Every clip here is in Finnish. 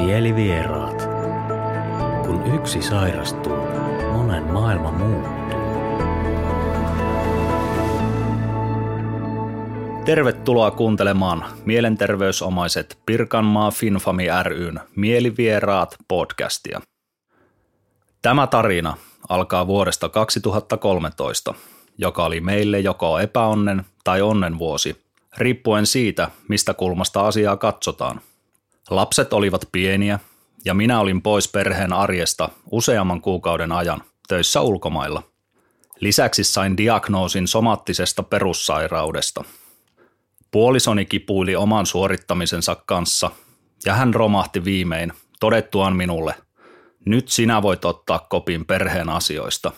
Mielivieraat. Kun yksi sairastuu, monen maailma muuttuu. Tervetuloa kuuntelemaan mielenterveysomaiset Pirkanmaa Finfami ryn Mielivieraat podcastia. Tämä tarina alkaa vuodesta 2013, joka oli meille joko epäonnen tai onnen vuosi, riippuen siitä, mistä kulmasta asiaa katsotaan – Lapset olivat pieniä ja minä olin pois perheen arjesta useamman kuukauden ajan töissä ulkomailla. Lisäksi sain diagnoosin somaattisesta perussairaudesta. Puolisoni kipuili oman suorittamisensa kanssa ja hän romahti viimein todettuaan minulle, nyt sinä voit ottaa kopin perheen asioista.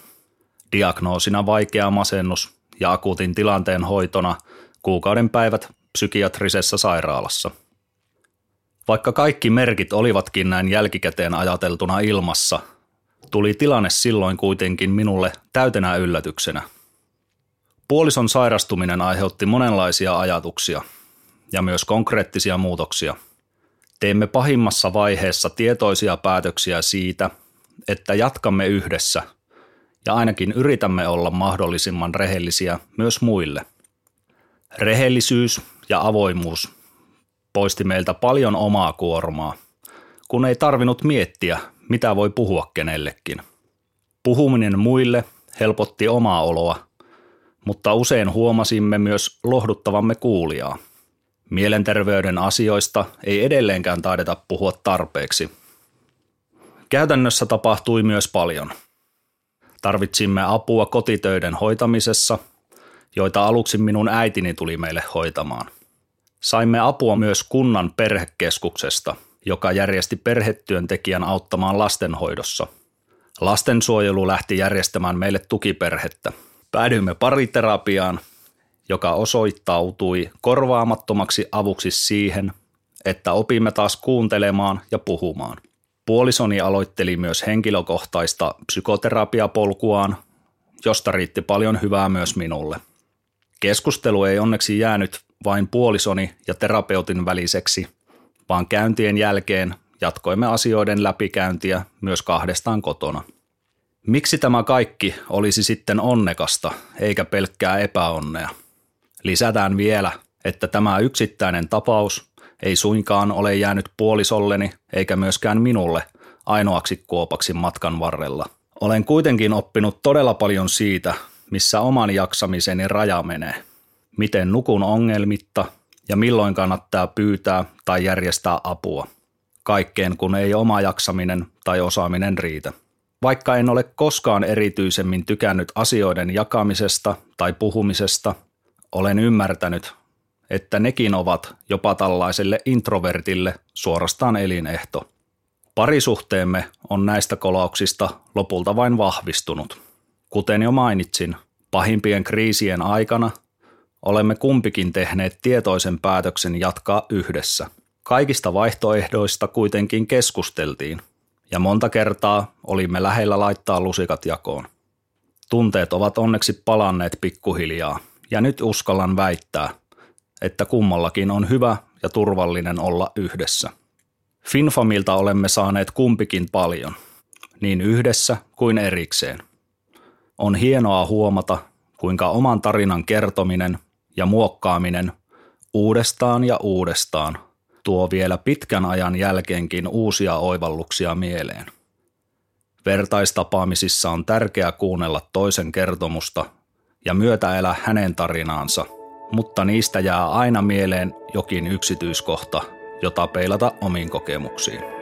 Diagnoosina vaikea masennus ja akuutin tilanteen hoitona kuukauden päivät psykiatrisessa sairaalassa – vaikka kaikki merkit olivatkin näin jälkikäteen ajateltuna ilmassa, tuli tilanne silloin kuitenkin minulle täytenä yllätyksenä. Puolison sairastuminen aiheutti monenlaisia ajatuksia ja myös konkreettisia muutoksia. Teemme pahimmassa vaiheessa tietoisia päätöksiä siitä, että jatkamme yhdessä ja ainakin yritämme olla mahdollisimman rehellisiä myös muille. Rehellisyys ja avoimuus poisti meiltä paljon omaa kuormaa, kun ei tarvinnut miettiä, mitä voi puhua kenellekin. Puhuminen muille helpotti omaa oloa, mutta usein huomasimme myös lohduttavamme kuulijaa. Mielenterveyden asioista ei edelleenkään taideta puhua tarpeeksi. Käytännössä tapahtui myös paljon. Tarvitsimme apua kotitöiden hoitamisessa, joita aluksi minun äitini tuli meille hoitamaan – Saimme apua myös kunnan perhekeskuksesta, joka järjesti perhetyöntekijän auttamaan lastenhoidossa. Lastensuojelu lähti järjestämään meille tukiperhettä. Päädyimme pariterapiaan, joka osoittautui korvaamattomaksi avuksi siihen, että opimme taas kuuntelemaan ja puhumaan. Puolisoni aloitteli myös henkilökohtaista psykoterapiapolkuaan, josta riitti paljon hyvää myös minulle. Keskustelu ei onneksi jäänyt vain puolisoni ja terapeutin väliseksi, vaan käyntien jälkeen jatkoimme asioiden läpikäyntiä myös kahdestaan kotona. Miksi tämä kaikki olisi sitten onnekasta eikä pelkkää epäonnea? Lisätään vielä, että tämä yksittäinen tapaus ei suinkaan ole jäänyt puolisolleni eikä myöskään minulle ainoaksi kuopaksi matkan varrella. Olen kuitenkin oppinut todella paljon siitä, missä oman jaksamiseni raja menee – miten nukun ongelmitta ja milloin kannattaa pyytää tai järjestää apua. Kaikkeen kun ei oma jaksaminen tai osaaminen riitä. Vaikka en ole koskaan erityisemmin tykännyt asioiden jakamisesta tai puhumisesta, olen ymmärtänyt, että nekin ovat jopa tällaiselle introvertille suorastaan elinehto. Parisuhteemme on näistä kolauksista lopulta vain vahvistunut. Kuten jo mainitsin, pahimpien kriisien aikana olemme kumpikin tehneet tietoisen päätöksen jatkaa yhdessä. Kaikista vaihtoehdoista kuitenkin keskusteltiin, ja monta kertaa olimme lähellä laittaa lusikat jakoon. Tunteet ovat onneksi palanneet pikkuhiljaa, ja nyt uskallan väittää, että kummallakin on hyvä ja turvallinen olla yhdessä. Finfamilta olemme saaneet kumpikin paljon, niin yhdessä kuin erikseen. On hienoa huomata, kuinka oman tarinan kertominen ja muokkaaminen uudestaan ja uudestaan tuo vielä pitkän ajan jälkeenkin uusia oivalluksia mieleen. Vertaistapaamisissa on tärkeää kuunnella toisen kertomusta ja myötäelä hänen tarinaansa, mutta niistä jää aina mieleen jokin yksityiskohta, jota peilata omiin kokemuksiin.